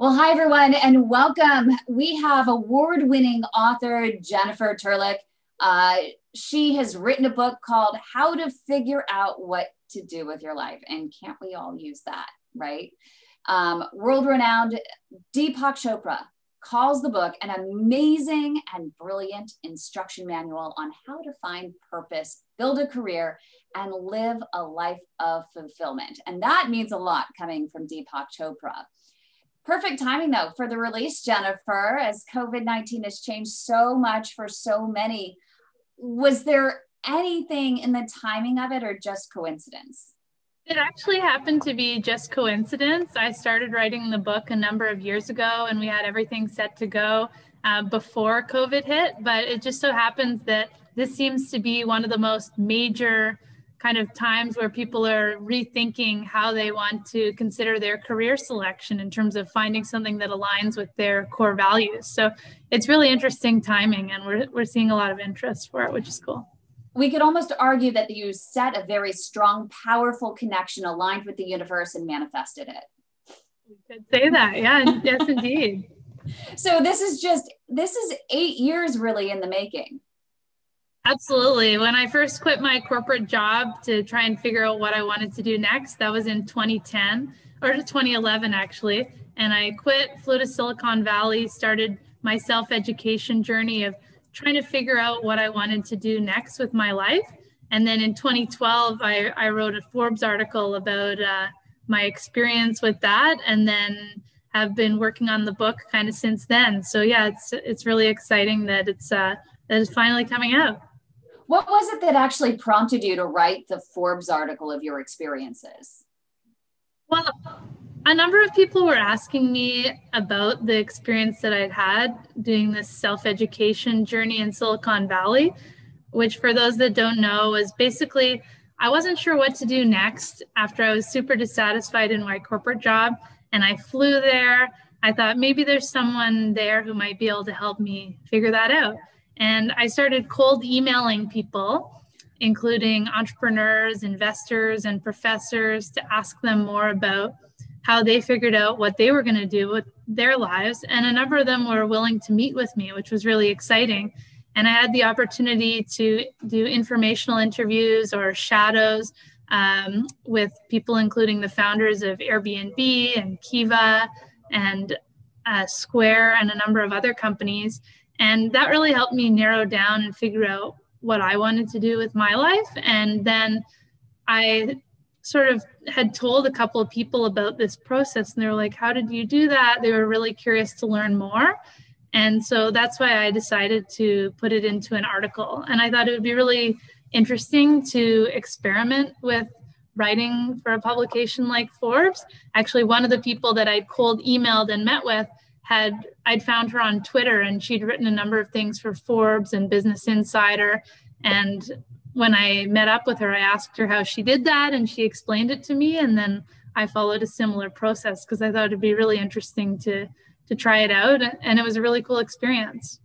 Well, hi, everyone, and welcome. We have award winning author Jennifer Turliuk. Uh, she has written a book called How to Figure Out What to Do with Your Life. And can't we all use that, right? Um, World renowned Deepak Chopra calls the book an amazing and brilliant instruction manual on how to find purpose, build a career, and live a life of fulfillment. And that means a lot coming from Deepak Chopra. Perfect timing though for the release, Jennifer, as COVID 19 has changed so much for so many. Was there anything in the timing of it or just coincidence? It actually happened to be just coincidence. I started writing the book a number of years ago and we had everything set to go uh, before COVID hit. But it just so happens that this seems to be one of the most major kind of times where people are rethinking how they want to consider their career selection in terms of finding something that aligns with their core values. So it's really interesting timing, and we're, we're seeing a lot of interest for it, which is cool. We could almost argue that you set a very strong, powerful connection aligned with the universe and manifested it. We could say that. Yeah. yes, indeed. So this is just, this is eight years really in the making. Absolutely. When I first quit my corporate job to try and figure out what I wanted to do next, that was in 2010 or 2011 actually. And I quit, flew to Silicon Valley, started my self education journey of trying to figure out what I wanted to do next with my life. And then in 2012, I, I wrote a Forbes article about uh, my experience with that. And then have been working on the book kind of since then. So yeah, it's it's really exciting that it's uh, that it's finally coming out. What was it that actually prompted you to write the Forbes article of your experiences? Well, a number of people were asking me about the experience that I'd had doing this self education journey in Silicon Valley, which, for those that don't know, was basically I wasn't sure what to do next after I was super dissatisfied in my corporate job. And I flew there. I thought maybe there's someone there who might be able to help me figure that out. And I started cold emailing people, including entrepreneurs, investors, and professors to ask them more about how they figured out what they were going to do with their lives. And a number of them were willing to meet with me, which was really exciting. And I had the opportunity to do informational interviews or shadows um, with people, including the founders of Airbnb and Kiva and uh, Square and a number of other companies. And that really helped me narrow down and figure out what I wanted to do with my life. And then I sort of had told a couple of people about this process, and they were like, How did you do that? They were really curious to learn more. And so that's why I decided to put it into an article. And I thought it would be really interesting to experiment with writing for a publication like Forbes. Actually, one of the people that I cold emailed and met with had I'd found her on Twitter and she'd written a number of things for Forbes and Business Insider. And when I met up with her, I asked her how she did that and she explained it to me. And then I followed a similar process because I thought it'd be really interesting to to try it out. And it was a really cool experience.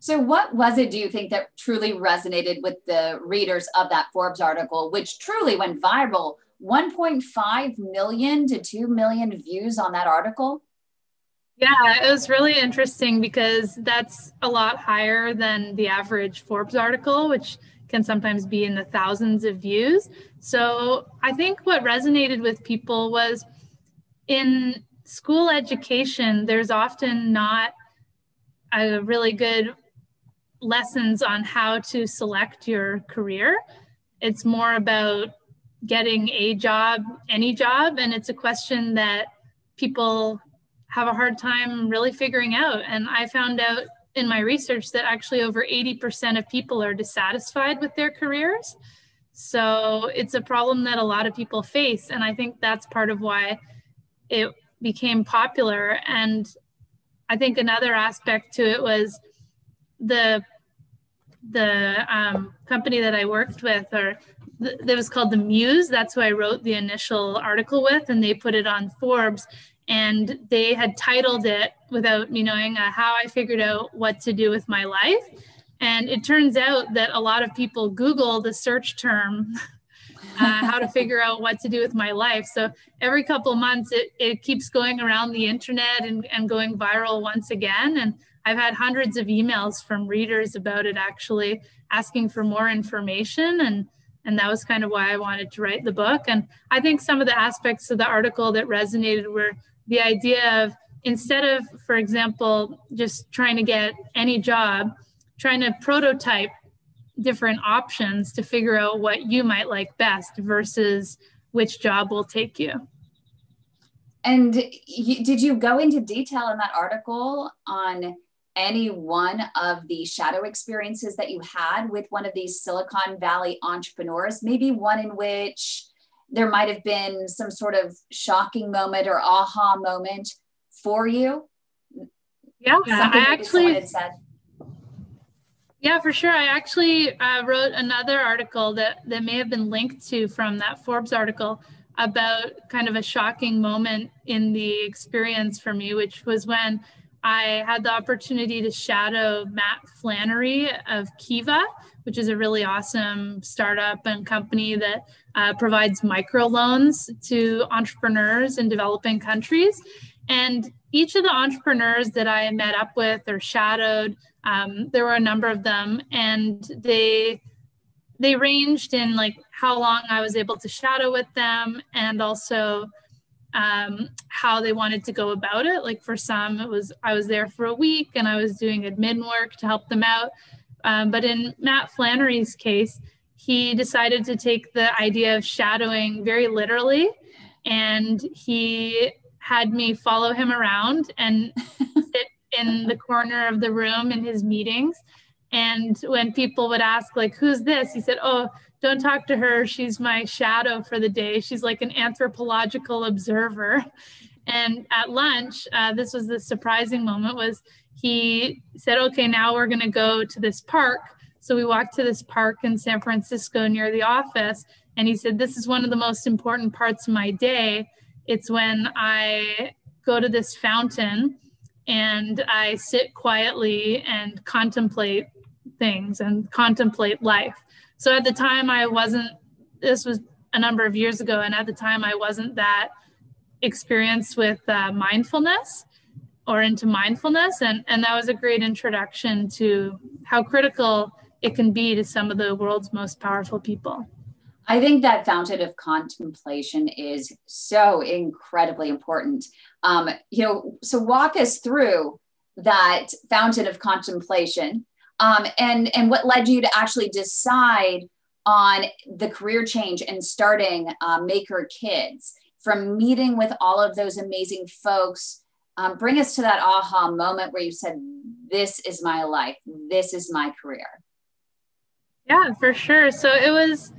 So, what was it, do you think, that truly resonated with the readers of that Forbes article, which truly went viral? 1.5 million to 2 million views on that article? Yeah, it was really interesting because that's a lot higher than the average Forbes article, which can sometimes be in the thousands of views. So I think what resonated with people was in school education, there's often not a really good lessons on how to select your career. It's more about getting a job, any job, and it's a question that people have a hard time really figuring out. And I found out in my research that actually over 80% of people are dissatisfied with their careers. So it's a problem that a lot of people face. And I think that's part of why it became popular. And I think another aspect to it was the the um, company that I worked with, or th- that was called the Muse. That's who I wrote the initial article with, and they put it on Forbes and they had titled it without me knowing uh, how I figured out what to do with my life. And it turns out that a lot of people Google the search term how to figure out what to do with my life. So every couple months, it, it keeps going around the internet and, and going viral once again. And I've had hundreds of emails from readers about it actually asking for more information. And, and that was kind of why I wanted to write the book. And I think some of the aspects of the article that resonated were the idea of instead of, for example, just trying to get any job, trying to prototype different options to figure out what you might like best versus which job will take you. And did you go into detail in that article on any one of the shadow experiences that you had with one of these Silicon Valley entrepreneurs? Maybe one in which there might have been some sort of shocking moment or aha moment for you? Yeah, I actually yeah, for sure. I actually uh, wrote another article that, that may have been linked to from that Forbes article about kind of a shocking moment in the experience for me, which was when I had the opportunity to shadow Matt Flannery of Kiva, which is a really awesome startup and company that uh, provides microloans to entrepreneurs in developing countries. And each of the entrepreneurs that I met up with or shadowed, um, there were a number of them, and they they ranged in like how long I was able to shadow with them, and also um, how they wanted to go about it. Like for some, it was I was there for a week and I was doing admin work to help them out. Um, but in Matt Flannery's case, he decided to take the idea of shadowing very literally, and he had me follow him around and sit in the corner of the room in his meetings. And when people would ask, like, who's this? He said, Oh, don't talk to her. She's my shadow for the day. She's like an anthropological observer. And at lunch, uh, this was the surprising moment was he said, okay, now we're going to go to this park. So we walked to this park in San Francisco near the office. And he said, this is one of the most important parts of my day it's when I go to this fountain and I sit quietly and contemplate things and contemplate life. So at the time, I wasn't, this was a number of years ago, and at the time, I wasn't that experienced with uh, mindfulness or into mindfulness. And, and that was a great introduction to how critical it can be to some of the world's most powerful people. I think that fountain of contemplation is so incredibly important. Um, you know, so walk us through that fountain of contemplation um, and and what led you to actually decide on the career change and starting uh, Maker Kids from meeting with all of those amazing folks. Um, bring us to that aha moment where you said, "This is my life. This is my career." Yeah, for sure. So it was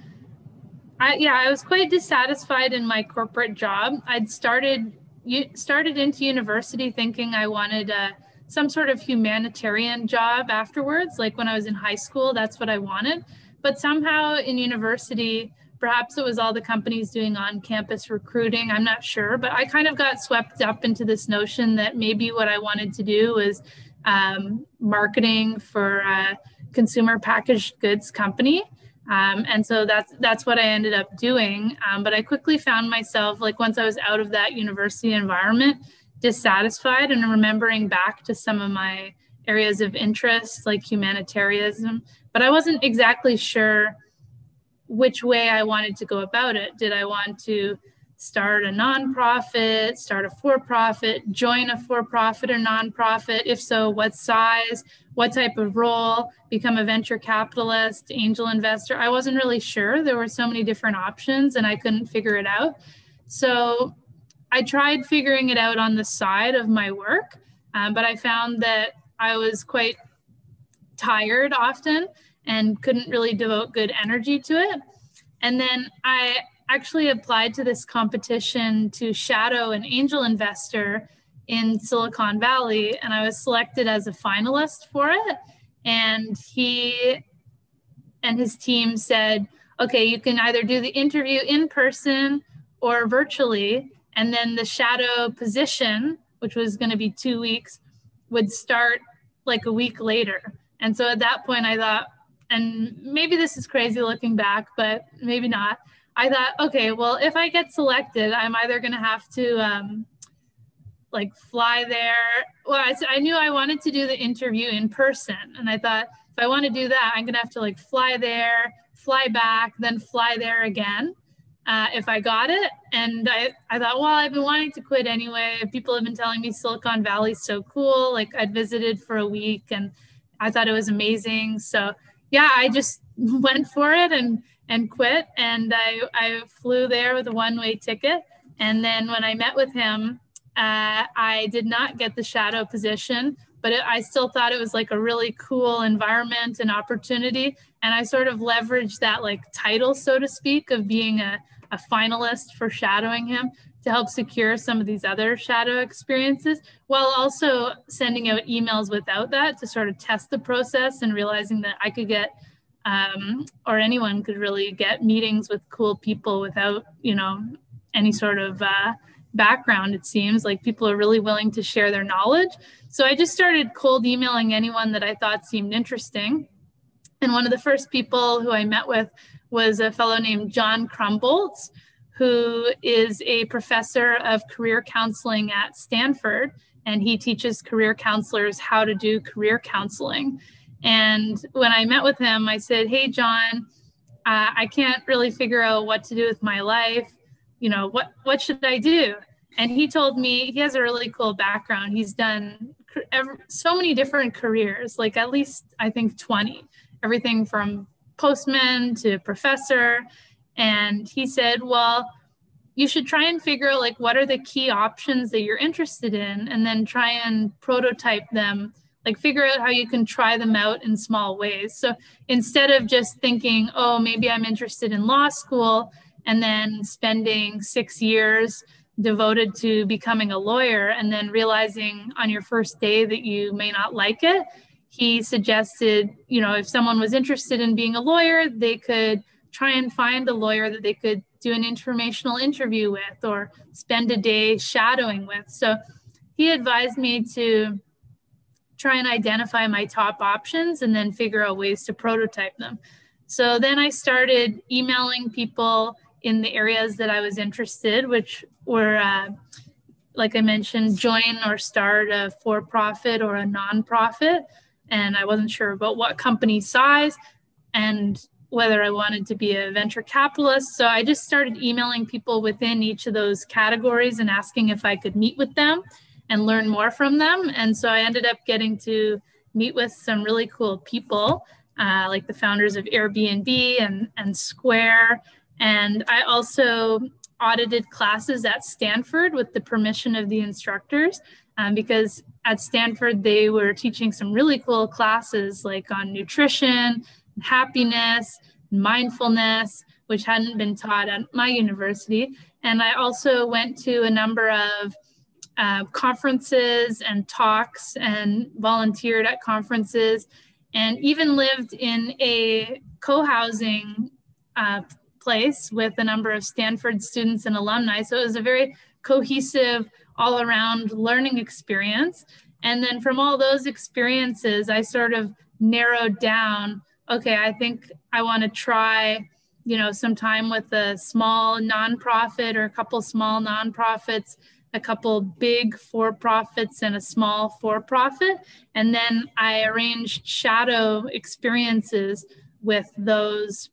I, yeah, I was quite dissatisfied in my corporate job. I'd started you started into university thinking I wanted a, some sort of humanitarian job afterwards. Like when I was in high school, that's what I wanted. But somehow in university, perhaps it was all the companies doing on-campus recruiting. I'm not sure, but I kind of got swept up into this notion that maybe what I wanted to do was um, marketing for a consumer packaged goods company. Um, and so that's that's what I ended up doing. Um, but I quickly found myself like once I was out of that university environment, dissatisfied and remembering back to some of my areas of interest like humanitarianism. But I wasn't exactly sure which way I wanted to go about it. Did I want to start a nonprofit, start a for profit, join a for profit or nonprofit? If so, what size, what type of role, become a venture capitalist, angel investor? I wasn't really sure. There were so many different options and I couldn't figure it out. So I tried figuring it out on the side of my work, um, but I found that I was quite tired often and couldn't really devote good energy to it. And then I actually applied to this competition to shadow an angel investor in Silicon Valley, and I was selected as a finalist for it. And he and his team said, okay, you can either do the interview in person or virtually. And then the shadow position, which was going to be two weeks, would start like a week later. And so at that point, I thought, and maybe this is crazy looking back, but maybe not. I thought, okay, well, if I get selected, I'm either going to have to um, like fly there. Well, I, I knew I wanted to do the interview in person. And I thought, if I want to do that, I'm going to have to like fly there, fly back, then fly there again. Uh, if I got it. And I, I thought, well, I've been wanting to quit anyway. People have been telling me Silicon Valley's so cool. Like I'd visited for a week and I thought it was amazing. So yeah, I just went for it and and quit. And I, I flew there with a one-way ticket. And then when I met with him, uh, I did not get the shadow position, but it, I still thought it was like a really cool environment and opportunity. And I sort of leveraged that like title, so to speak, of being a, a finalist for shadowing him to help secure some of these other shadow experiences while also sending out emails without that to sort of test the process and realizing that I could get um, or anyone could really get meetings with cool people without, you know, any sort of uh, background. It seems like people are really willing to share their knowledge. So I just started cold emailing anyone that I thought seemed interesting. And one of the first people who I met with was a fellow named John Krumboltz, who is a professor of career counseling at Stanford. And he teaches career counselors how to do career counseling. And when I met with him, I said, Hey, John, uh, I can't really figure out what to do with my life. You know, what, what should I do? And he told me he has a really cool background. He's done so many different careers, like at least I think 20, everything from postman to professor. And he said, Well, you should try and figure out like what are the key options that you're interested in and then try and prototype them. Like figure out how you can try them out in small ways. So instead of just thinking oh maybe i'm interested in law school and then spending six years devoted to becoming a lawyer and then realizing on your first day that you may not like it he suggested you know if someone was interested in being a lawyer they could try and find a lawyer that they could do an informational interview with or spend a day shadowing with so he advised me to try and identify my top options and then figure out ways to prototype them. So then I started emailing people in the areas that I was interested, which were, uh, like I mentioned, join or start a for profit or a nonprofit. And I wasn't sure about what company size and whether I wanted to be a venture capitalist. So I just started emailing people within each of those categories and asking if I could meet with them and learn more from them. And so I ended up getting to meet with some really cool people, uh, like the founders of Airbnb and, and Square. And I also audited classes at Stanford with the permission of the instructors. Um, because at Stanford, they were teaching some really cool classes like on nutrition, happiness, mindfulness, which hadn't been taught at my university. And I also went to a number of uh, conferences and talks and volunteered at conferences and even lived in a co-housing uh, place with a number of Stanford students and alumni. So it was a very cohesive, all around learning experience. And then from all those experiences, I sort of narrowed down, okay, I think I want to try, you know, some time with a small nonprofit or a couple small nonprofits a couple big for profits and a small for profit. And then I arranged shadow experiences with those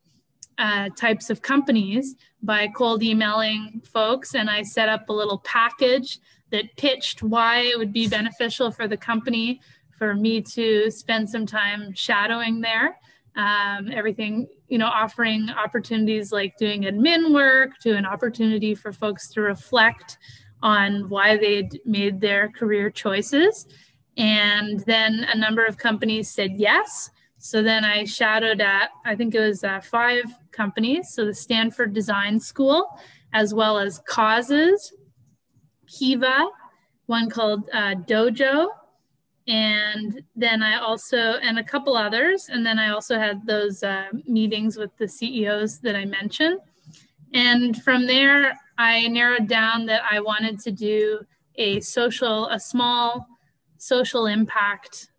uh, types of companies by cold emailing folks. And I set up a little package that pitched why it would be beneficial for the company for me to spend some time shadowing there. Um, everything, you know, offering opportunities like doing admin work to an opportunity for folks to reflect on why they'd made their career choices. And then a number of companies said yes. So then I shadowed at, I think it was uh, five companies. So the Stanford Design School, as well as Causes, Kiva, one called uh, Dojo, and then I also, and a couple others. And then I also had those uh, meetings with the CEOs that I mentioned. And from there, I narrowed down that I wanted to do a social, a small social impact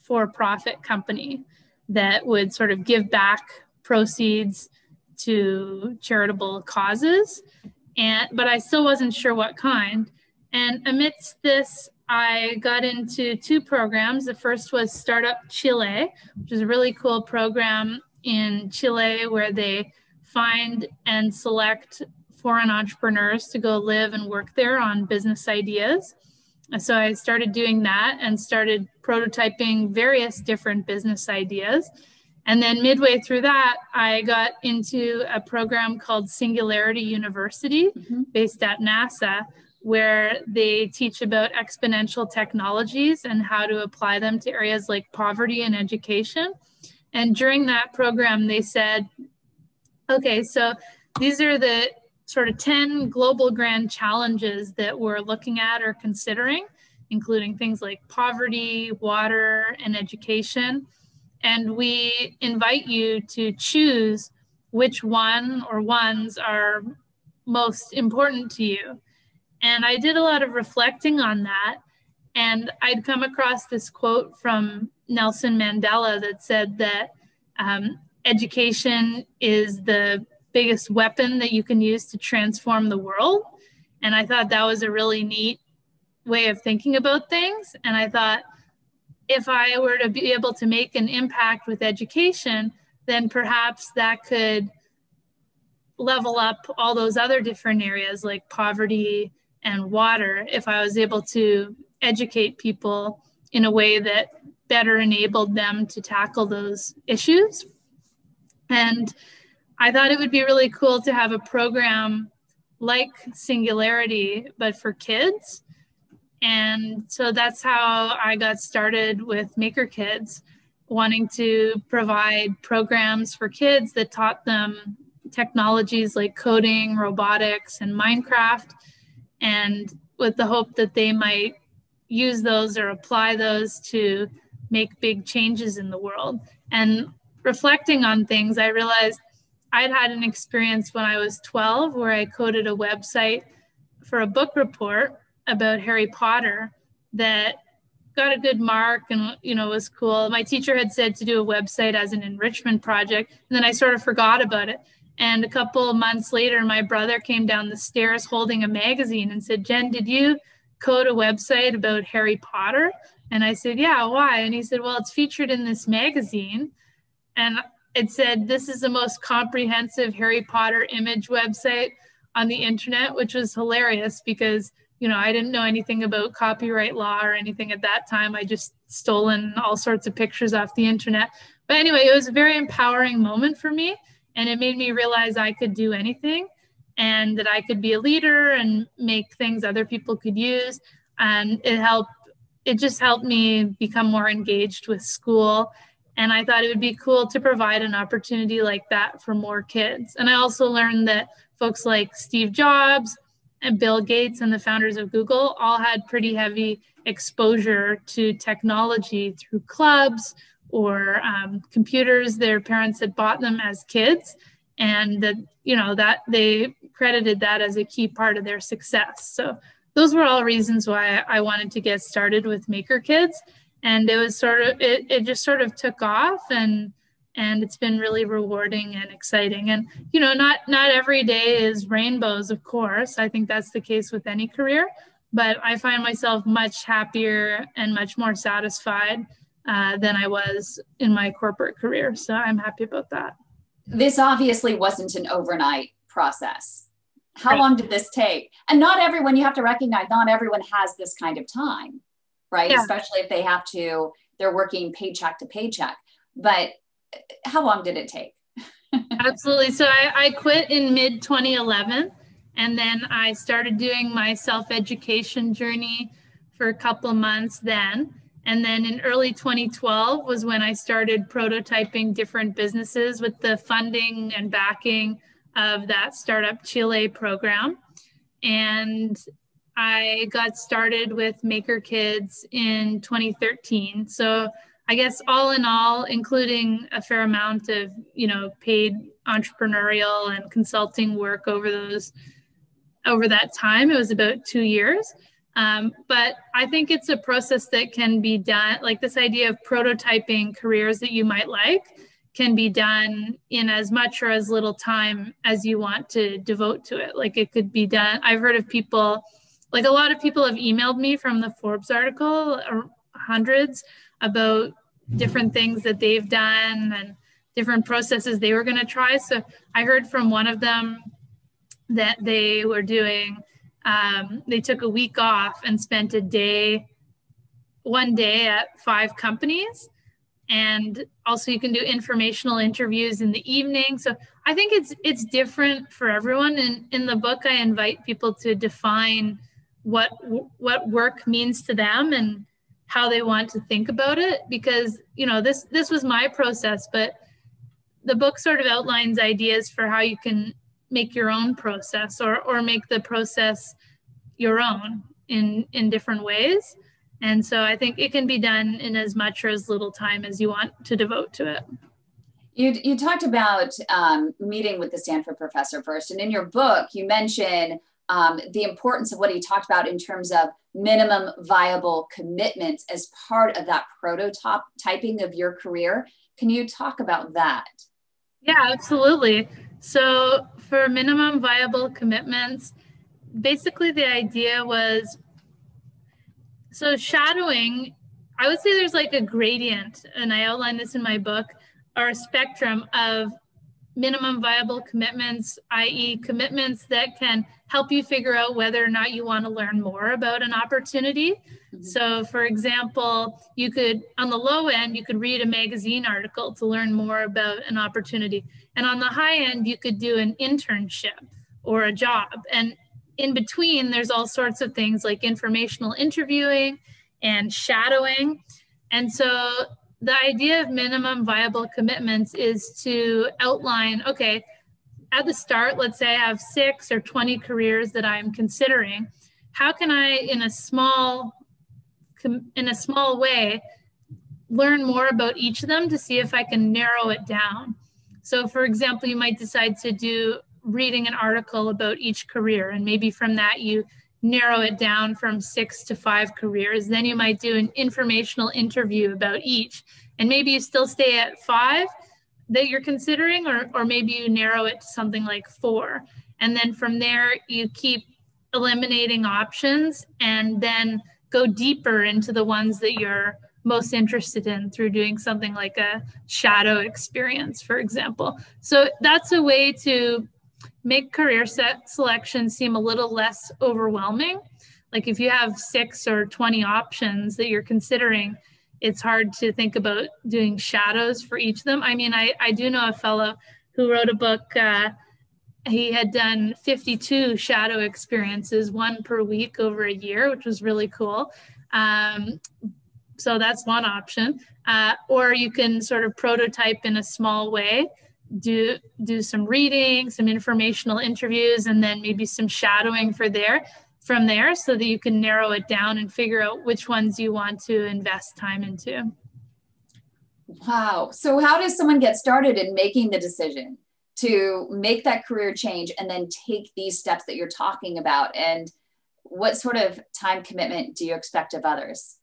for profit company that would sort of give back proceeds to charitable causes. And but I still wasn't sure what kind. And amidst this, I got into two programs. The first was Startup Chile, which is a really cool program in Chile where they find and select foreign entrepreneurs to go live and work there on business ideas. So I started doing that and started prototyping various different business ideas. And then midway through that, I got into a program called Singularity University mm-hmm. based at NASA, where they teach about exponential technologies and how to apply them to areas like poverty and education. And during that program, they said, okay, so these are the sort of 10 global grand challenges that we're looking at or considering, including things like poverty, water, and education. And we invite you to choose which one or ones are most important to you. And I did a lot of reflecting on that. And I'd come across this quote from Nelson Mandela that said that um, education is the biggest weapon that you can use to transform the world. And I thought that was a really neat way of thinking about things. And I thought if I were to be able to make an impact with education, then perhaps that could level up all those other different areas like poverty and water if I was able to educate people in a way that better enabled them to tackle those issues. And I thought it would be really cool to have a program like Singularity, but for kids. And so that's how I got started with Maker Kids, wanting to provide programs for kids that taught them technologies like coding, robotics, and Minecraft, and with the hope that they might use those or apply those to make big changes in the world. And reflecting on things, I realized I'd had an experience when I was 12 where I coded a website for a book report about Harry Potter that got a good mark and you know was cool. My teacher had said to do a website as an enrichment project, and then I sort of forgot about it. And a couple months later, my brother came down the stairs holding a magazine and said, "Jen, did you code a website about Harry Potter?" And I said, "Yeah, why?" And he said, "Well, it's featured in this magazine." And it said this is the most comprehensive Harry Potter image website on the internet, which was hilarious because you know I didn't know anything about copyright law or anything at that time. I just stolen all sorts of pictures off the internet. But anyway, it was a very empowering moment for me, and it made me realize I could do anything and that I could be a leader and make things other people could use. And it helped. It just helped me become more engaged with school and I thought it would be cool to provide an opportunity like that for more kids. And I also learned that folks like Steve Jobs and Bill Gates and the founders of Google all had pretty heavy exposure to technology through clubs or um, computers their parents had bought them as kids and that you know that they credited that as a key part of their success. So those were all reasons why i wanted to get started with maker kids and it was sort of it, it just sort of took off and and it's been really rewarding and exciting. And you know not not every day is rainbows of course. I think that's the case with any career but i find myself much happier and much more satisfied uh, than i was in my corporate career so i'm happy about that this obviously wasn't an overnight process how right. long did this take and not everyone you have to recognize not everyone has this kind of time right? Yeah. Especially if they have to, they're working paycheck to paycheck. But how long did it take? Absolutely. So I, I quit in mid 2011 and then I started doing my self education journey for a couple months then. And then in early 2012 was when I started prototyping different businesses with the funding and backing of that Startup Chile program. And I got started with Maker Kids in 2013. So I guess all in all, including a fair amount of you know paid entrepreneurial and consulting work over those over that time, it was about two years. Um, but I think it's a process that can be done. Like this idea of prototyping careers that you might like can be done in as much or as little time as you want to devote to it. Like it could be done. I've heard of people, like a lot of people have emailed me from the Forbes article, hundreds about different things that they've done and different processes they were going to try. So I heard from one of them that they were doing, um, they took a week off and spent a day, one day at five companies. And also you can do informational interviews in the evening. So i think it's it's different for everyone. And in the book i invite people to define what what work means to them and how they want to think about it. Because you know this this was my process but the book sort of outlines ideas for how you can make your own process or or make the process your own in in different ways and so I think it can be done in as much or as little time as you want to devote to it. You, you talked about um, meeting with the Stanford professor first, and in your book, you mention um, the importance of what he talked about in terms of minimum viable commitments as part of that prototyping of your career. Can you talk about that? Yeah, absolutely. So, for minimum viable commitments, basically the idea was so shadowing, I would say there's like a gradient, and I outline this in my book, or a spectrum of minimum viable commitments, i.e., commitments that can help you figure out whether or not you want to learn more about an opportunity. Mm-hmm. So, for example, you could, on the low end, you could read a magazine article to learn more about an opportunity. And on the high end, you could do an internship or a job. And in between, there's all sorts of things like informational interviewing and shadowing. And so the idea of minimum viable commitments is to outline okay, at the start, let's say I have six or 20 careers that I'm considering. How can I, in a small, in a small way, learn more about each of them to see if I can narrow it down? So, for example, you might decide to do reading an article about each career and maybe from that you narrow it down from six to five careers. Then you might do an informational interview about each and maybe you still stay at five that you're considering or, or maybe you narrow it to something like four. And then from there you keep eliminating options and then go deeper into the ones that you're most interested in through doing something like a shadow experience for example so that's a way to make career set selection seem a little less overwhelming. Like if you have six or 20 options that you're considering, it's hard to think about doing shadows for each of them. I mean, I, I do know a fellow who wrote a book. Uh, he had done 52 shadow experiences, one per week over a year, which was really cool. Um, so that's one option. Uh, or you can sort of prototype in a small way do do some reading, some informational interviews, and then maybe some shadowing for there from there so that you can narrow it down and figure out which ones you want to invest time into. Wow. So how does someone get started in making the decision to make that career change and then take these steps that you're talking about? And what sort of time commitment do you expect of others?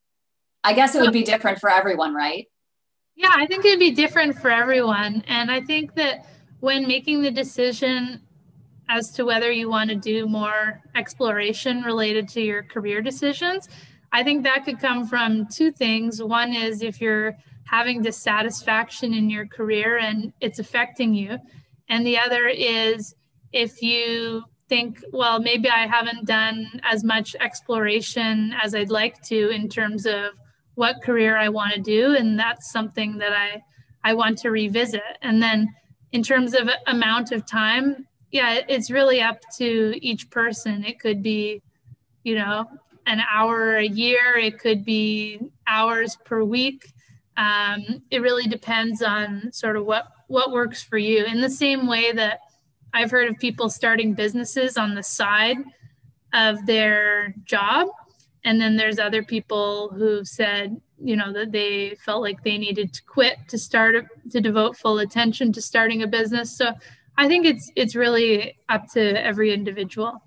I guess it would be different for everyone, right? Yeah, I think it'd be different for everyone. And I think that when making the decision as to whether you want to do more exploration related to your career decisions, I think that could come from two things. One is if you're having dissatisfaction in your career and it's affecting you. And the other is if you think, well, maybe I haven't done as much exploration as I'd like to in terms of what career I want to do, and that's something that I I want to revisit. And then in terms of amount of time, yeah, it's really up to each person. It could be, you know, an hour a year. It could be hours per week. Um, it really depends on sort of what what works for you. In the same way that I've heard of people starting businesses on the side of their job and then there's other people who've said you know that they felt like they needed to quit to start to devote full attention to starting a business so i think it's it's really up to every individual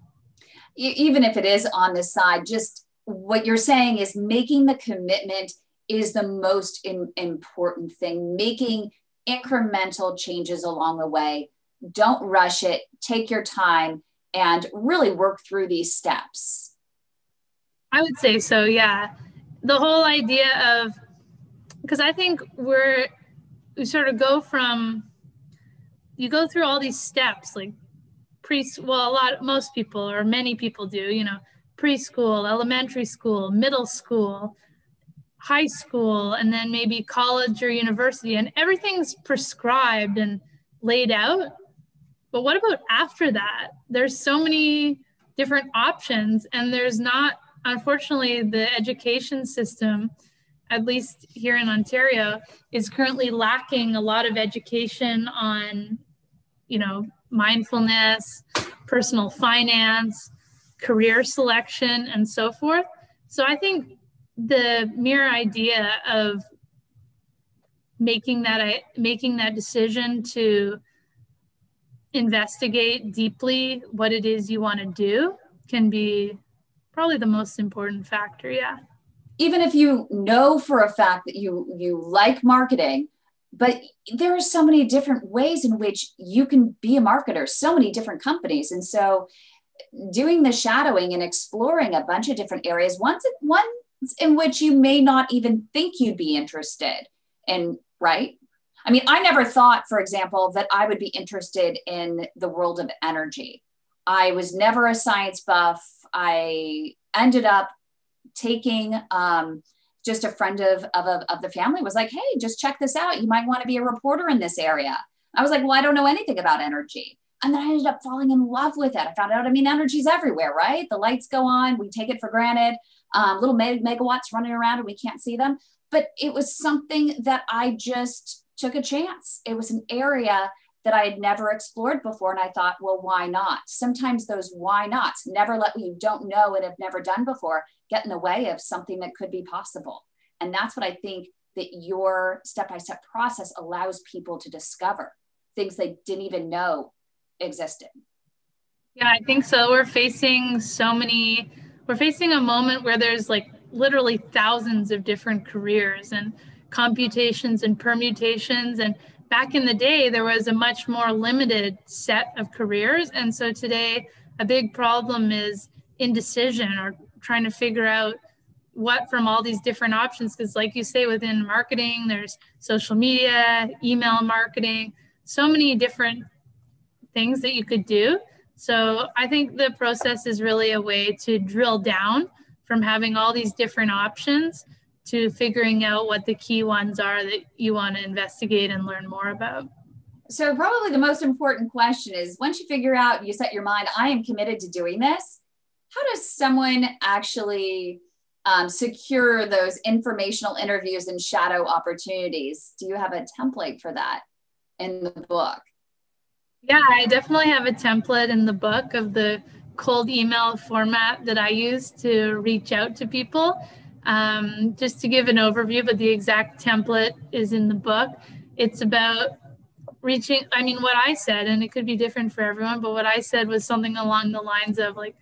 even if it is on the side just what you're saying is making the commitment is the most in, important thing making incremental changes along the way. Don't rush it, take your time, and really work through these steps. I would say so, yeah. The whole idea of, because I think we're, we sort of go from, you go through all these steps, like pre, well, a lot, most people or many people do, you know, preschool, elementary school, middle school, high school, and then maybe college or university, and everything's prescribed and laid out. But what about after that? There's so many different options, and there's not, unfortunately, the education system, at least here in Ontario, is currently lacking a lot of education on, you know, mindfulness, personal finance, career selection, and so forth. So I think the mere idea of making that making that decision to investigate deeply what it is you want to do can be probably the most important factor yeah. Even if you know for a fact that you you like marketing but there are so many different ways in which you can be a marketer so many different companies. And so doing the shadowing and exploring a bunch of different areas once one in which you may not even think you'd be interested in right? I mean i never thought for example that i would be interested in the world of energy i was never a science buff i ended up taking um, just a friend of, of, of the family was like, hey, just check this out. You might want to be a reporter in this area. I was like, well, I don't know anything about energy. And then I ended up falling in love with it. I found out, I mean, energy's everywhere, right? The lights go on, we take it for granted. Um, little meg- megawatts running around and we can't see them. But it was something that I just took a chance. It was an area that I had never explored before. And I thought, well, why not? Sometimes those why nots never let you don't know and have never done before get in the way of something that could be possible. And that's what I think that your step by step process allows people to discover things they didn't even know existed. Yeah, I think so. We're facing so many, we're facing a moment where there's like literally thousands of different careers and computations and permutations. And back in the day, there was a much more limited set of careers. And so today, a big problem is indecision or trying to figure out what from all these different options because like you say within marketing there's social media email marketing so many different things that you could do so i think the process is really a way to drill down from having all these different options to figuring out what the key ones are that you want to investigate and learn more about so probably the most important question is once you figure out you set your mind i am committed to doing this how does someone actually um, secure those informational interviews and shadow opportunities? Do you have a template for that in the book? Yeah, I definitely have a template in the book of the cold email format that I use to reach out to people. Um, just to give an overview, but the exact template is in the book. It's about reaching, I mean, what I said, and it could be different for everyone, but what I said was something along the lines of like,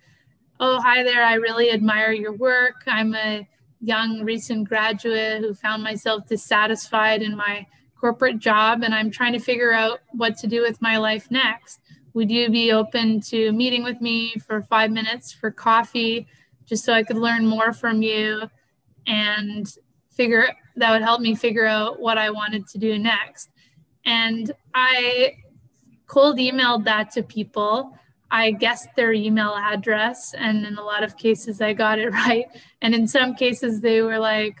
Oh, hi there. I really admire your work. I'm a young recent graduate who found myself dissatisfied in my corporate job, and I'm trying to figure out what to do with my life next. Would you be open to meeting with me for five minutes for coffee, just so I could learn more from you and figure that would help me figure out what I wanted to do next? And I cold emailed that to people I guessed their email address, and in a lot of cases, I got it right. And in some cases, they were like,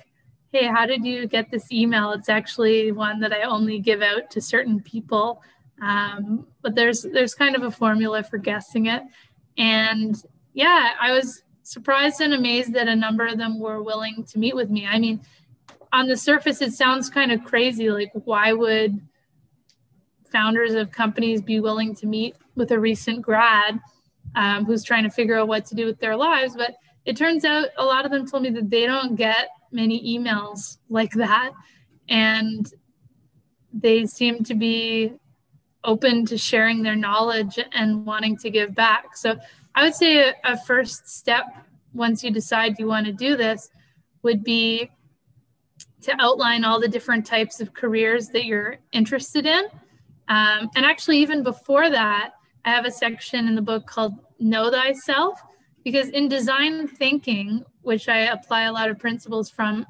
"Hey, how did you get this email? It's actually one that I only give out to certain people." Um, but there's there's kind of a formula for guessing it, and yeah, I was surprised and amazed that a number of them were willing to meet with me. I mean, on the surface, it sounds kind of crazy. Like, why would founders of companies be willing to meet with a recent grad um, who's trying to figure out what to do with their lives. But it turns out a lot of them told me that they don't get many emails like that. And they seem to be open to sharing their knowledge and wanting to give back. So I would say a, a first step once you decide you want to do this would be to outline all the different types of careers that you're interested in. Um, and actually, even before that, I have a section in the book called Know Thyself, because in design thinking, which I apply a lot of principles from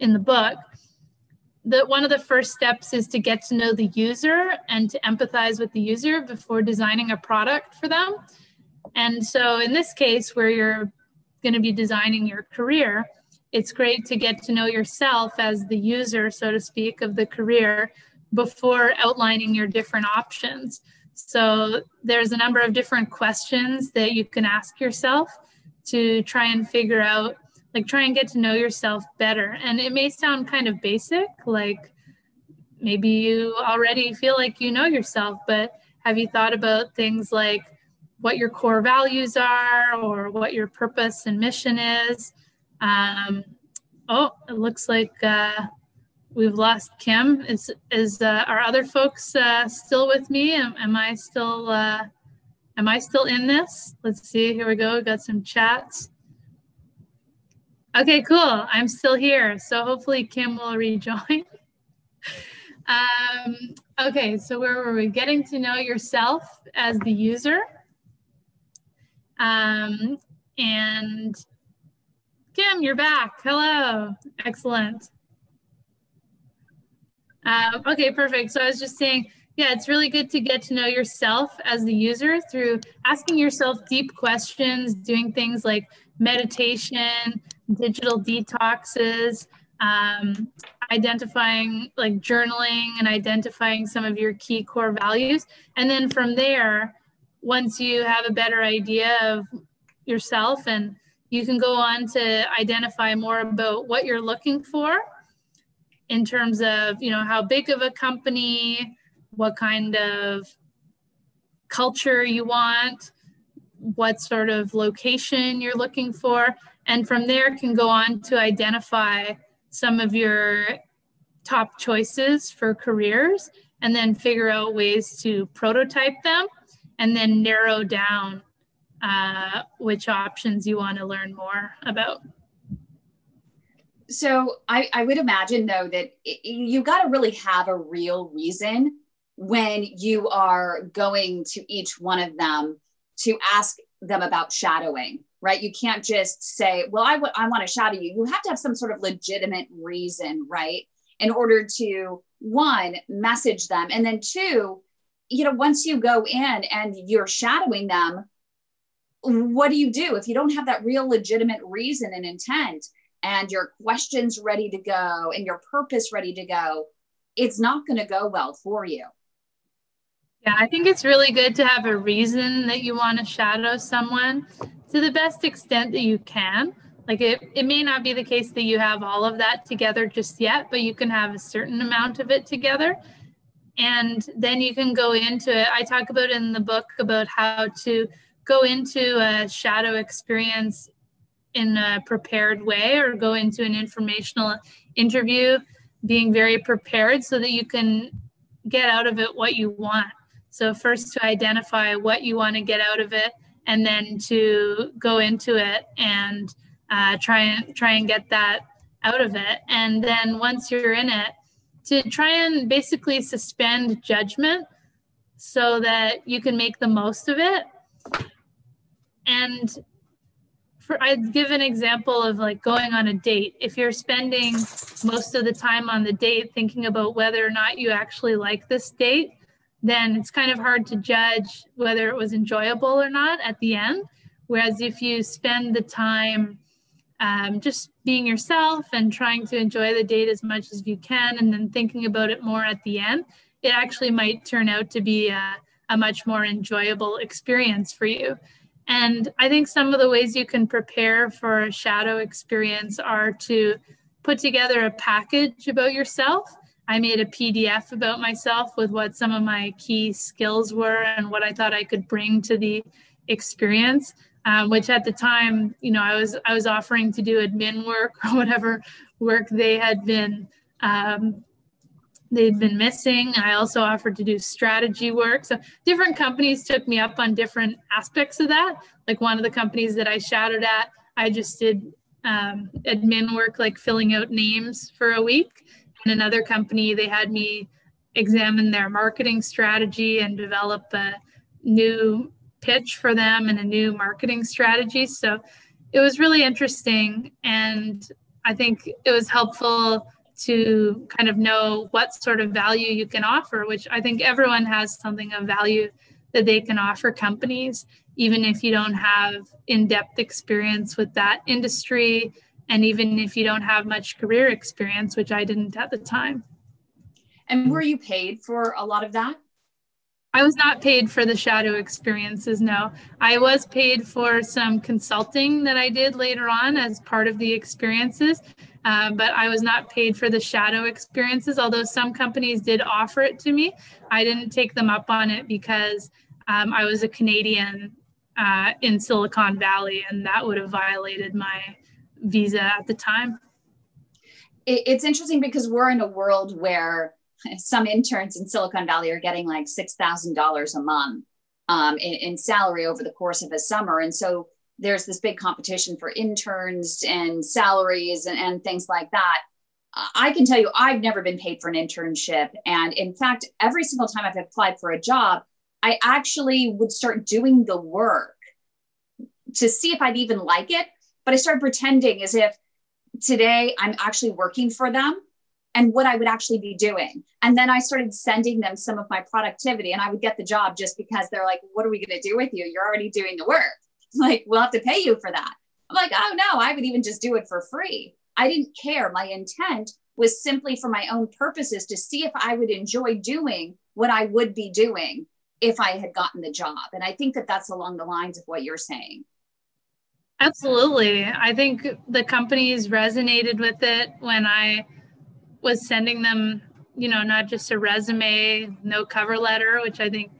in the book, that one of the first steps is to get to know the user and to empathize with the user before designing a product for them. And so in this case, where you're going to be designing your career, it's great to get to know yourself as the user, so to speak, of the career before outlining your different options. So there's a number of different questions that you can ask yourself to try and figure out, like try and get to know yourself better. And it may sound kind of basic, like maybe you already feel like you know yourself, but have you thought about things like what your core values are or what your purpose and mission is? Um, oh, it looks like uh, we've lost Kim. Is is uh, our other folks uh, still with me? Am, am I still uh, am I still in this? Let's see. Here we go. We Got some chats. Okay, cool. I'm still here. So hopefully Kim will rejoin. um, okay, so where were we? Getting to know yourself as the user. Um, and Kim, you're back. Hello. Excellent. Uh, okay, perfect. So I was just saying, yeah, it's really good to get to know yourself as the user through asking yourself deep questions, doing things like meditation, digital detoxes, um, identifying like journaling and identifying some of your key core values. And then from there, once you have a better idea of yourself and you can go on to identify more about what you're looking for in terms of, you know, how big of a company, what kind of culture you want, what sort of location you're looking for. And from there can go on to identify some of your top choices for careers and then figure out ways to prototype them and then narrow down uh, which options you want to learn more about. So I, I would imagine though that it, you got to really have a real reason when you are going to each one of them to ask them about shadowing, right? You can't just say, well, I, w- I want to shadow you. You have to have some sort of legitimate reason, right? In order to one, message them. And then two, you know, once you go in and you're shadowing them, what do you do? If you don't have that real legitimate reason and intent and your questions ready to go and your purpose ready to go it's not going to go well for you. Yeah i think it's really good to have a reason that you want to shadow someone to the best extent that you can. Like it, it may not be the case that you have all of that together just yet but you can have a certain amount of it together and then you can go into it i talk about in the book about how to go into a shadow experience in a prepared way or go into an informational interview being very prepared so that you can get out of it what you want. So, first to identify what you want to get out of it, and then to go into it and uh, try and try and get that out of it. And then once you're in it, to try and basically suspend judgment so that you can make the most of it and for I'd give an example of like going on a date. If you're spending most of the time on the date thinking about whether or not you actually like this date, then it's kind of hard to judge whether it was enjoyable or not at the end. Whereas if you spend the time um, just being yourself and trying to enjoy the date as much as you can, and then thinking about it more at the end, it actually might turn out to be a, a much more enjoyable experience for you. And I think some of the ways you can prepare for a shadow experience are to put together a package about yourself. I made a PDF about myself with what some of my key skills were and what I thought I could bring to the experience. Um, which at the time, you know, I was I was offering to do admin work or whatever work they had been um, they'd been missing. I also offered to do strategy work. So different companies took me up on different aspects of that. Like one of the companies that I shouted at, I just did um, admin work like filling out names for a week. In another company, they had me examine their marketing strategy and develop a new pitch for them and a new marketing strategy. So it was really interesting. And I think it was helpful to kind of know what sort of value you can offer, which I think everyone has something of value that they can offer companies, even if you don't have in depth experience with that industry. And even if you don't have much career experience, which I didn't at the time. And were you paid for a lot of that? I was not paid for the shadow experiences, no. I was paid for some consulting that I did later on as part of the experiences, uh, but I was not paid for the shadow experiences, although some companies did offer it to me. I didn't take them up on it because um, I was a Canadian uh, in Silicon Valley, and that would have violated my visa at the time. It's interesting because we're in a world where some interns in Silicon Valley are getting like $6,000 a month um, in, in, salary over the course of a summer. And so there's this big competition for interns and salaries and, and things like that. I can tell you, I've never been paid for an internship. And in fact, every single time I've applied for a job, I actually would start doing the work to see if I'd even like it. But I started pretending as if today I'm actually working for them and what I would actually be doing. And then I started sending them some of my productivity and I would get the job just because they're like, what are we going to do with you? You're already doing the work. Like, we'll have to pay you for that. I'm like, oh no, I would even just do it for free. I didn't care. My intent was simply for my own purposes to see if I would enjoy doing what I would be doing if I had gotten the job. And I think that that's along the lines of what you're saying. Absolutely. I think the companies resonated with it when I was sending them, you know, not just a resume, no cover letter, which I think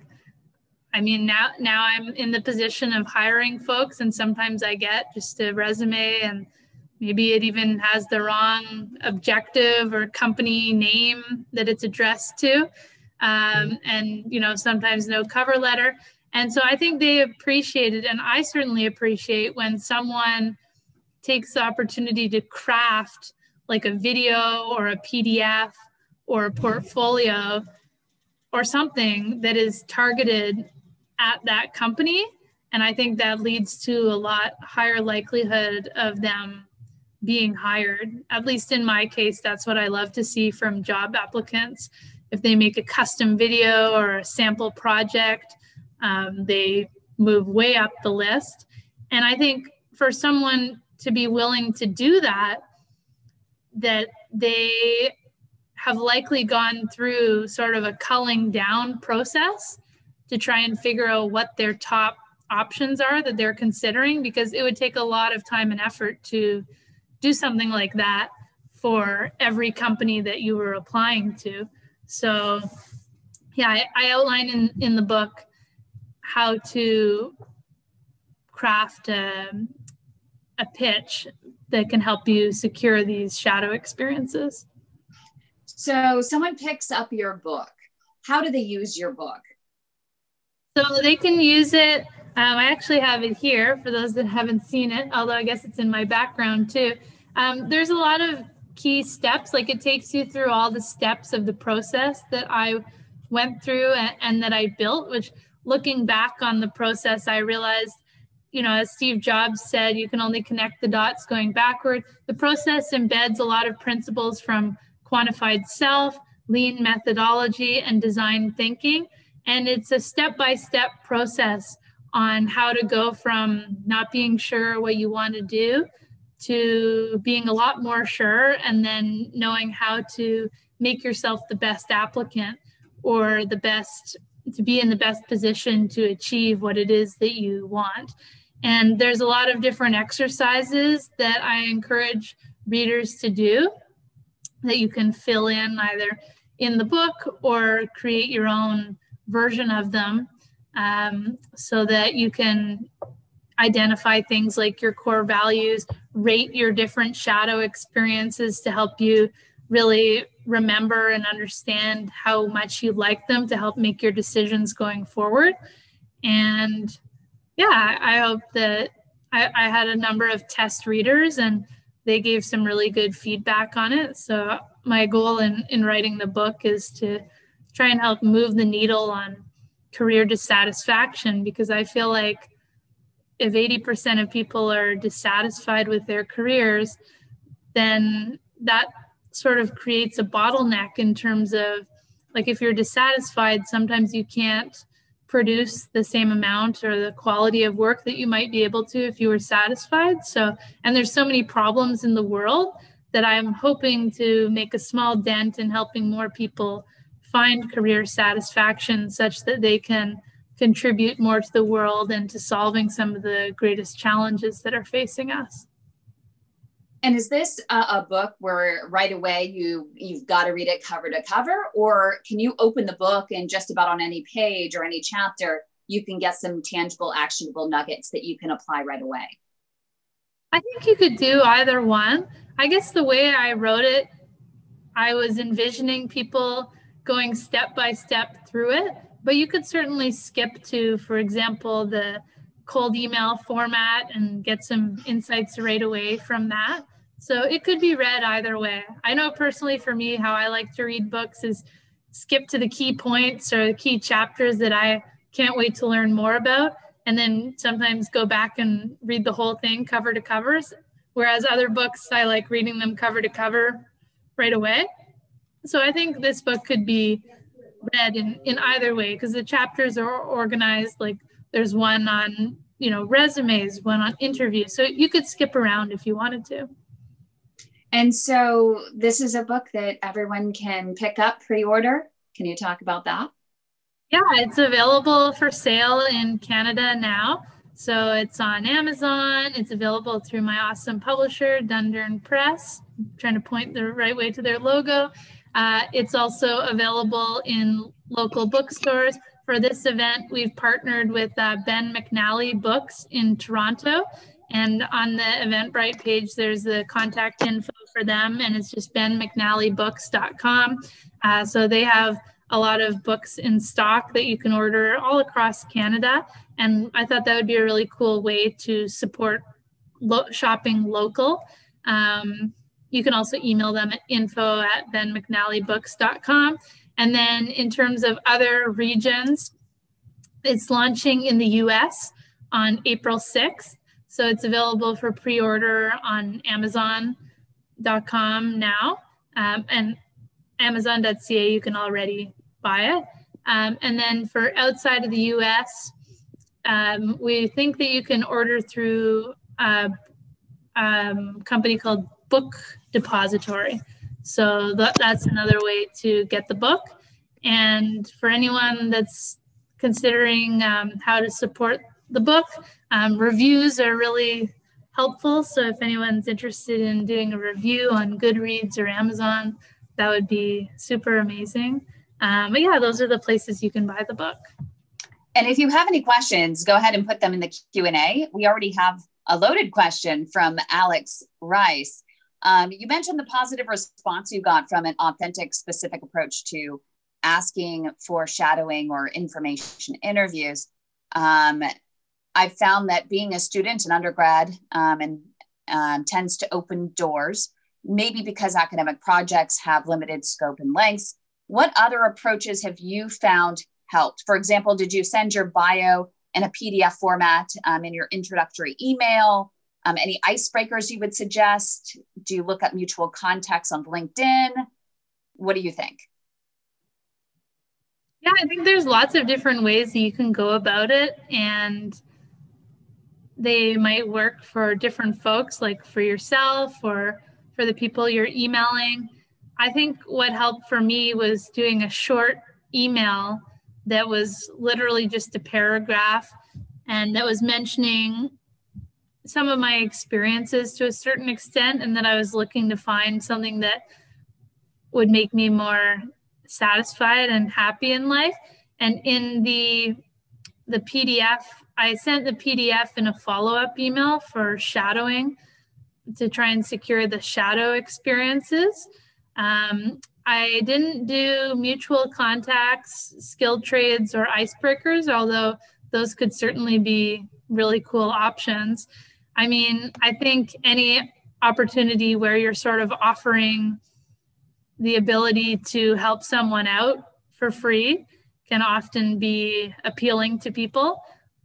I mean now now I'm in the position of hiring folks and sometimes I get just a resume and maybe it even has the wrong objective or company name that it's addressed to. Um, and you know sometimes no cover letter. And so i think they appreciate it and i certainly appreciate when someone takes the opportunity to craft like a video or a PDF or a portfolio or something that is targeted at that company. And I think that leads to a lot higher likelihood of them being hired. At least in my case, that's what I love to see from job applicants. If they make a custom video or a sample project, um, they move way up the list. And I think for someone to be willing to do that, that they have likely gone through sort of a culling down process to try and figure out what their top options are that they're considering because it would take a lot of time and effort to do something like that for every company that you were applying to. So, yeah, I, I outline in, in the book how to craft a, a pitch that can help you secure these shadow experiences. So, someone picks up your book. How do they use your book? So, they can use it. Um, I actually have it here for those that haven't seen it, although I guess it's in my background too. Um, there's a lot of key steps, like it takes you through all the steps of the process that I went through and, and that I built, which looking back on the process, I realized you know, as Steve Jobs said, you can only connect the dots going backward. The process embeds a lot of principles from quantified self, lean methodology, and design thinking. And it's a step by step process on how to go from not being sure what you want to do to being a lot more sure and then knowing how to make yourself the best applicant or the best to be in the best position to achieve what it is that you want. And there's a lot of different exercises that I encourage readers to do that you can fill in either in the book or create your own version of them um, so that you can identify things like your core values, rate your different shadow experiences to help you really remember and understand how much you like them to help make your decisions going forward. And yeah, I hope that I, I had a number of test readers and they gave some really good feedback on it. So my goal in, in writing the book is to try and help move the needle on career dissatisfaction because I feel like if 80% of people are dissatisfied with their careers, then that sort of creates a bottleneck in terms of like if you're dissatisfied, sometimes you can't produce the same amount or the quality of work that you might be able to if you were satisfied. So, and there's so many problems in the world that I'm hoping to make a small dent in helping more people find career satisfaction such that they can contribute more to the world and to solving some of the greatest challenges that are facing us. And is this a, a, book where right away you you've got to read it cover to cover, or can you open the book and just about on any page or any chapter you can get some tangible, actionable nuggets that you can apply right away? I think you could do either one. I guess the way I wrote it, I was envisioning people going step by step through it, but you could certainly skip to, for example, the cold email format and get some insights right away from that. So it could be read either way. I know personally for me, how I like to read books is skip to the key points or the key chapters that I can't wait to learn more about, and then sometimes go back and read the whole thing cover to covers. Whereas other books, I like reading them cover to cover right away. So I think this book could be read in, in either way because the chapters are organized like there's one on, you know, resumes, one on interviews. So you could skip around if you wanted to. And so this is a book that everyone can pick up, pre-order. Can you talk about that? Yeah, it's available for sale in Canada now. So it's on Amazon. It's available through my awesome publisher, Dundurn Press. I'm trying to point the right way to their logo. Uh, it's also available in local bookstores for this event, we've partnered with uh, Ben McNally Books in Toronto. And on the Eventbrite page, there's the contact info for them, and it's just benmcnallybooks.com. Uh, so they have a lot of books in stock that you can order all across Canada. And I thought that would be a really cool way to support lo- shopping local. Um, you can also email them at info at benmcnallybooks.com. And then in terms of other regions, it's launching in the US on April 6th. So it's available for pre order on Amazon.com now. Um, and Amazon.ca, you can already buy it. Um, and then for outside of the US, um, we think that you can order through a um, company called Book Depository. So that, that's another way to get the book. And for anyone that's considering um, how to support the book, um, reviews are really helpful. So if anyone's interested in doing a review on Goodreads or Amazon, that would be super amazing. Um, but yeah, those are the places you can buy the book. And if you have any questions, go ahead and put them in the Q&A. We already have a loaded question from Alex Rice. Um, you mentioned the positive response you got from an authentic, specific approach to asking for shadowing or information interviews. Um, I've found that being a student, an undergrad, um, and um, tends to open doors, maybe because academic projects have limited scope and lengths. What other approaches have you found helped? For example, did you send your bio in a PDF format um, in your introductory email? Um, any icebreakers you would suggest? Do you look up mutual contacts on LinkedIn? What do you think? Yeah, I think there's lots of different ways that you can go about it, and they might work for different folks, like for yourself or for the people you're emailing. I think what helped for me was doing a short email that was literally just a paragraph and that was mentioning some of my experiences to a certain extent and that I was looking to find something that would make me more satisfied and happy in life. And in the the PDF, I sent the PDF in a follow-up email for shadowing to try and secure the shadow experiences. Um, I didn't do mutual contacts, skilled trades, or icebreakers, although those could certainly be really cool options. I mean, I think any opportunity where you're sort of offering the ability to help someone out for free can often be appealing to people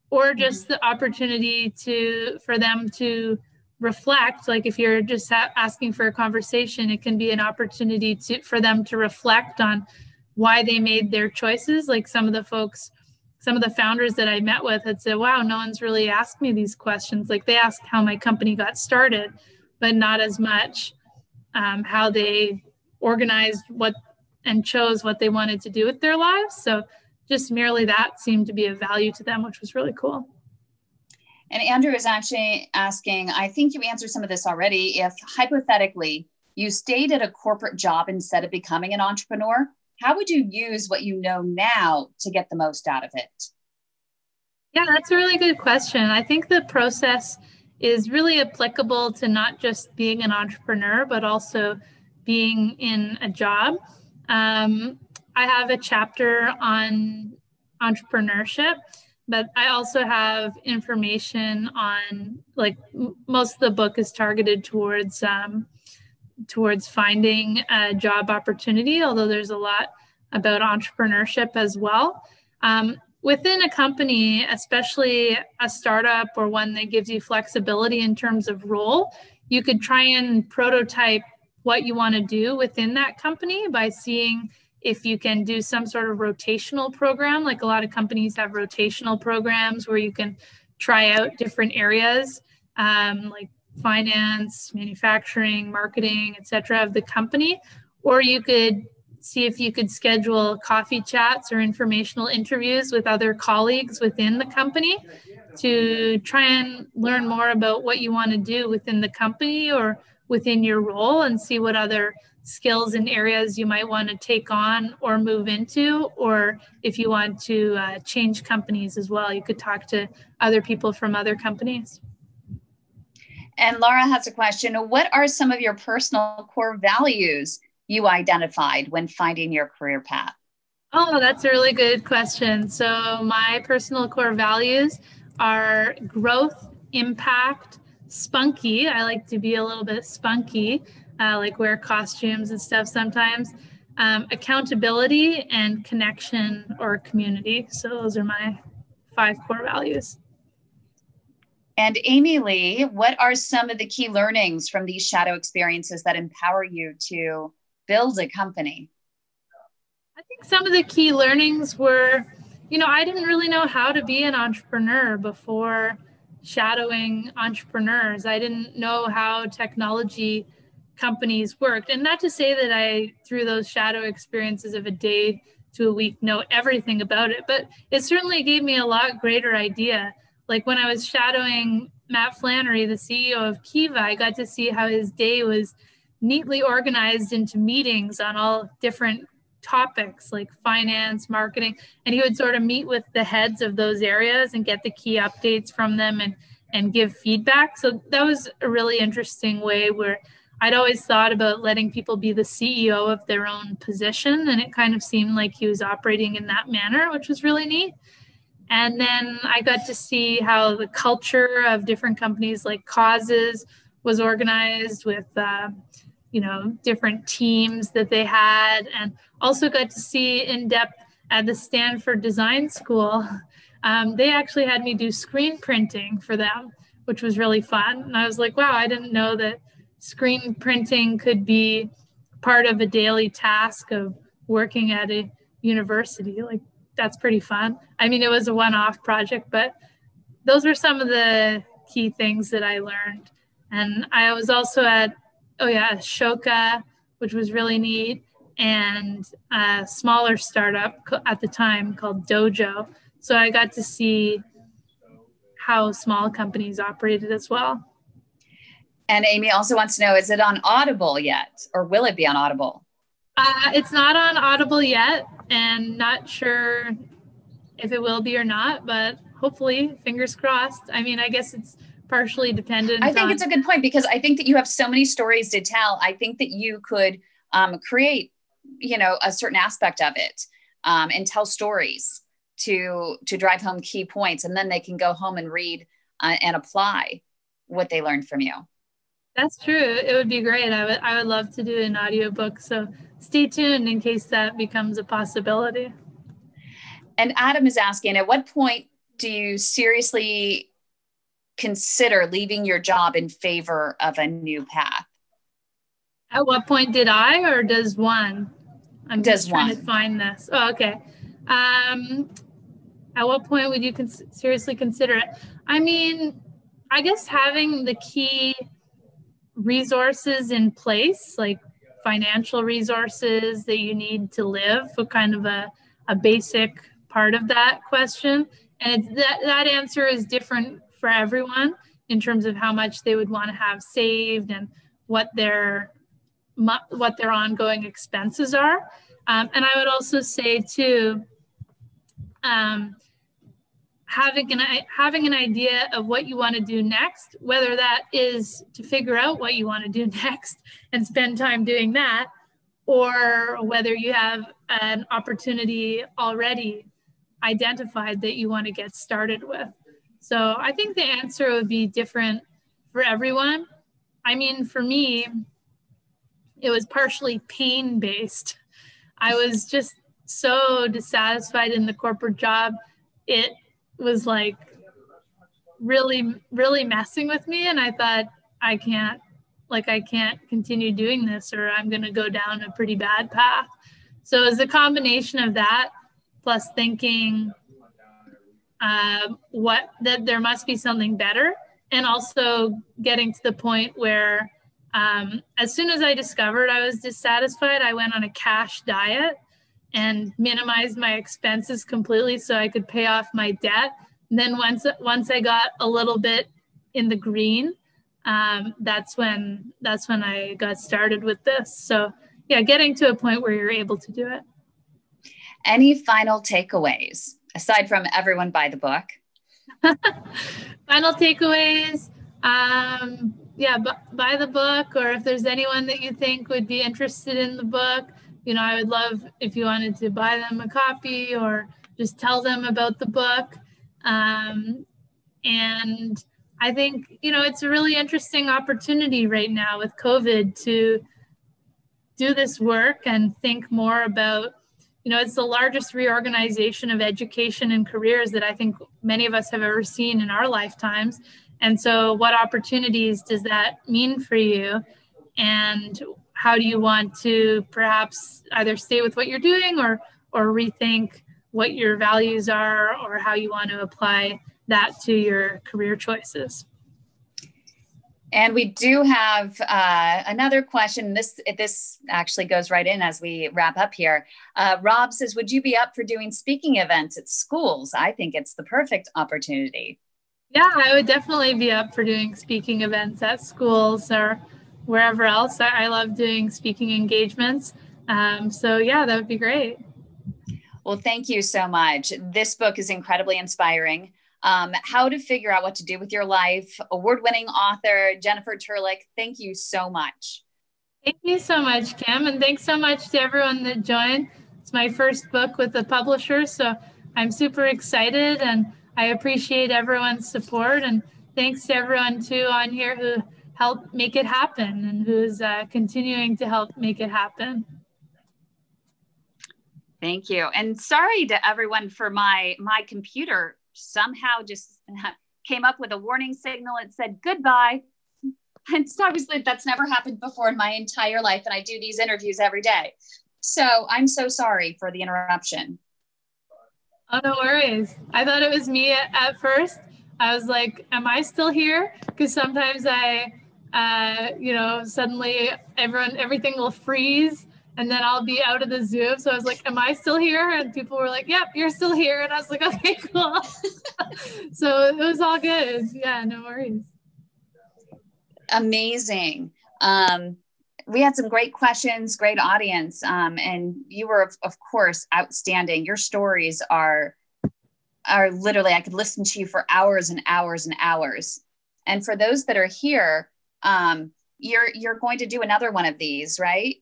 or mm-hmm. just the opportunity to for them to reflect. Like if you're just asking for a conversation it can be an opportunity to for them to reflect on why they made their choices. Like some of the folks some of the founders that i met with had said wow no one's really asked me these questions. Like they asked how my company got started but not as much um, how they organized what and chose what they wanted to do with their lives so just merely that seemed to be of value to them which was really cool and Andrew is actually asking, I think you answered some of this already. If hypothetically you stayed at a corporate job instead of becoming an entrepreneur, how would you use what you know now to get the most out of it? Yeah, that's a really good question. I think the process is really applicable to not just being an entrepreneur, but also being in a job. Um, I have a chapter on entrepreneurship but I also have information on like most of the book is targeted towards um, towards finding a job opportunity, although there's a lot about entrepreneurship as well. Um, within a company, especially a startup or one that gives you flexibility in terms of role, you could try and prototype what you want to do within that company by seeing if you can do some sort of rotational program, like a lot of companies have rotational programs where you can try out different areas um, like finance, manufacturing, marketing, etc. of the company, or you could see if you could schedule coffee chats or informational interviews with other colleagues within the company to try and learn more about what you want to do within the company or within your role and see what other skills and areas you might want to take on or move into, or if you want to uh, change companies as well, you could talk to other people from other companies. And Laura has a question What are some of your personal core values you identified when finding your career path? Oh, that's a really good question. So, my personal core values are growth, impact, spunky. I like to be a little bit spunky uh, like wear costumes and stuff sometimes. Um, accountability and connection or community. So those are my five core values. And Amy Lee, what are some of the key learnings from these shadow experiences that empower you to build a company? I think some of the key learnings were, you know, I didn't really know how to be an entrepreneur before shadowing entrepreneurs. I didn't know how technology companies worked. And not to say that I, through those shadow experiences of a day to a week, know everything about it, but it certainly gave me a lot greater idea. Like when I was shadowing Matt Flannery, the CEO of Kiva, I got to see how his day was neatly organized into meetings on all different topics like finance, marketing, and he would sort of meet with the heads of those areas and get the key updates from them and and give feedback. So that was a really interesting way where I'd always thought about letting people be the CEO of their own position, and it kind of seemed like he was operating in that manner, which was really neat. And then I got to see how the culture of different companies like Causes was organized with, uh, you know, different teams that they had, and also got to see in depth at the Stanford Design School. Um, they actually had me do screen printing for them, which was really fun. And I was like, wow, I didn't know that screen printing could be part of a daily task of working at a university. Like that's pretty fun. I mean, it was a one off project, but those were some of the key things that I learned. And I was also at, oh yeah, Shoka, which was really neat, and a smaller startup at the time called Dojo. So I got to see how small companies operated as well. And Amy also wants to know is it on Audible yet, or will it be on Audible? Uh, it's not on Audible yet, and not sure if it will be or not, but hopefully, fingers crossed. I mean, I guess it's partially dependent. I think on- it's a good point because I think that you have so many stories to tell. I think that you could um, create, you know, a certain aspect of it um, and tell stories to to drive home key points, and then they can go home and read uh, and apply what they learned from you. That's true. It would be great. I would I would love to do an audiobook. So stay tuned in case that becomes a possibility. And Adam is asking, at what point do you seriously consider leaving your job in favor of a new path? At what point did I, or does one? I'm does just trying one. to find this. Oh, okay. Um, at what point would you cons- seriously consider it? I mean, I guess having the key resources in place, like financial resources that you need to live, for kind of a, a basic part of that question. And it's, that, that answer is different for everyone in terms of how much they would want to have saved and what their what their ongoing expenses are. Um, and I would also say too, um, having an having an idea of what you want to do next, whether that is to figure out what you want to do next and spend time doing that, or whether you have an opportunity already identified that you want to get started with. So I think the answer would be different for everyone. I mean, for me, it was partially pain based. I was just so dissatisfied in the corporate job. It was like really, really messing with me. And I thought, I can't, like, I can't continue doing this or I'm going to go down a pretty bad path. So it was a combination of that plus thinking uh, what that there must be something better and also getting to the point where um, as soon as I discovered I was dissatisfied, I went on a cash diet and minimized my expenses completely so I could pay off my debt. And then once once I got a little bit in the green, um, that's when that's when I got started with this. So yeah, getting to a point where you're able to do it. Any final takeaways aside from everyone buy the book? final takeaways. Um, yeah, buy the book, or if there's anyone that you think would be interested in the book, you know, I would love if you wanted to buy them a copy or just tell them about the book. Um, and I think, you know, it's a really interesting opportunity right now with COVID to do this work and think more about, you know, it's the largest reorganization of education and careers that I think many of us have ever seen in our lifetimes. And so, what opportunities does that mean for you? And how do you want to perhaps either stay with what you're doing or or rethink what your values are or how you want to apply that to your career choices? And we do have uh, another question. This this actually goes right in as we wrap up here. Uh, Rob says, "Would you be up for doing speaking events at schools? I think it's the perfect opportunity." Yeah, I would definitely be up for doing speaking events at schools or wherever else. I, I love doing speaking engagements. Um, so, yeah, that would be great. Well, thank you so much. This book is incredibly inspiring. Um, how to figure out what to do with your life. Award winning author Jennifer Turliuk, thank you so much. Thank you so much, Kim. And thanks so much to everyone that joined. It's my first book with the publisher. So I'm super excited and I appreciate everyone's support and thanks to everyone too on here who helped make it happen and who's uh, continuing to help make it happen. Thank you. And sorry to everyone for my my computer somehow just came up with a warning signal. and said goodbye. And so obviously that's never happened before in my entire life. And I do these interviews every day. So I'm so sorry for the interruption. Oh, no worries. I thought it was me at, at first. I was like, am I still here? Because sometimes I, uh, you know, suddenly everyone, everything will freeze and then I'll be out of the Zoom. So I was like, am I still here? And people were like, yep, you're still here. And I was like, okay, cool. so it was all good. Yeah, no worries. Amazing. Um, we had some great questions, great audience, um, and you were, of, of course, outstanding. Your stories are are literally I could listen to you for hours and hours and hours. And for those that are here, um, you're you're going to do another one of these, right?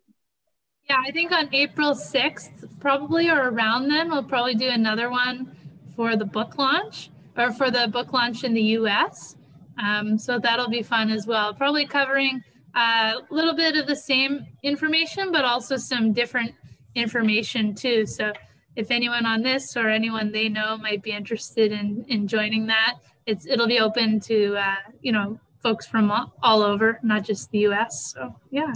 Yeah, I think on April 6th, probably or around then, we'll probably do another one for the book launch or for the book launch in the US. Um, so that'll be fun as well. Probably covering a little bit of the same information, but also some different information too. So if anyone on this or anyone they know might be interested in, in joining that, it's it'll be open to uh, you know folks from all, all over, not just the U.S. So yeah.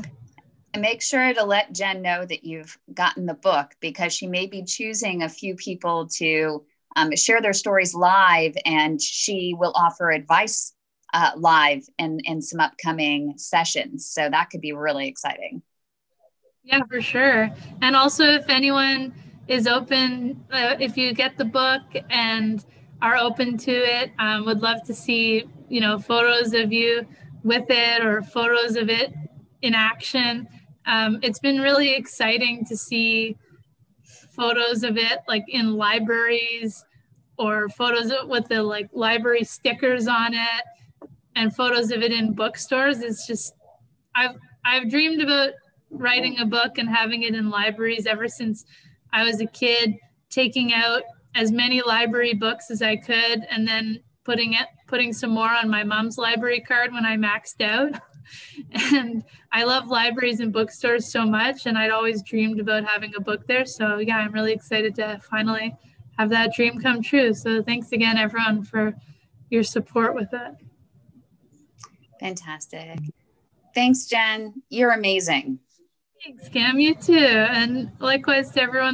And make sure to let Jen know that you've gotten the book because she may be choosing a few people to um, share their stories live, and she will offer advice uh, live in in some upcoming sessions. So that could be really exciting. Yeah, for sure. And also, if anyone is open, uh, if you get the book and are open to it, um, would love to see you know photos of you with it or photos of it in action. Um, it's been really exciting to see photos of it like in libraries or photos with the like library stickers on it and photos of it in bookstores. It's just i've i've dreamed about writing a book and having it in libraries ever since i was a kid taking out as many library books as i could and then putting it putting some more on my mom's library card when i maxed out and i love libraries and bookstores so much and i'd always dreamed about having a book there so yeah i'm really excited to finally have that dream come true so thanks again everyone for your support with it Fantastic. Thanks, Jen. You're amazing. Thanks, Cam. You too. And likewise to everyone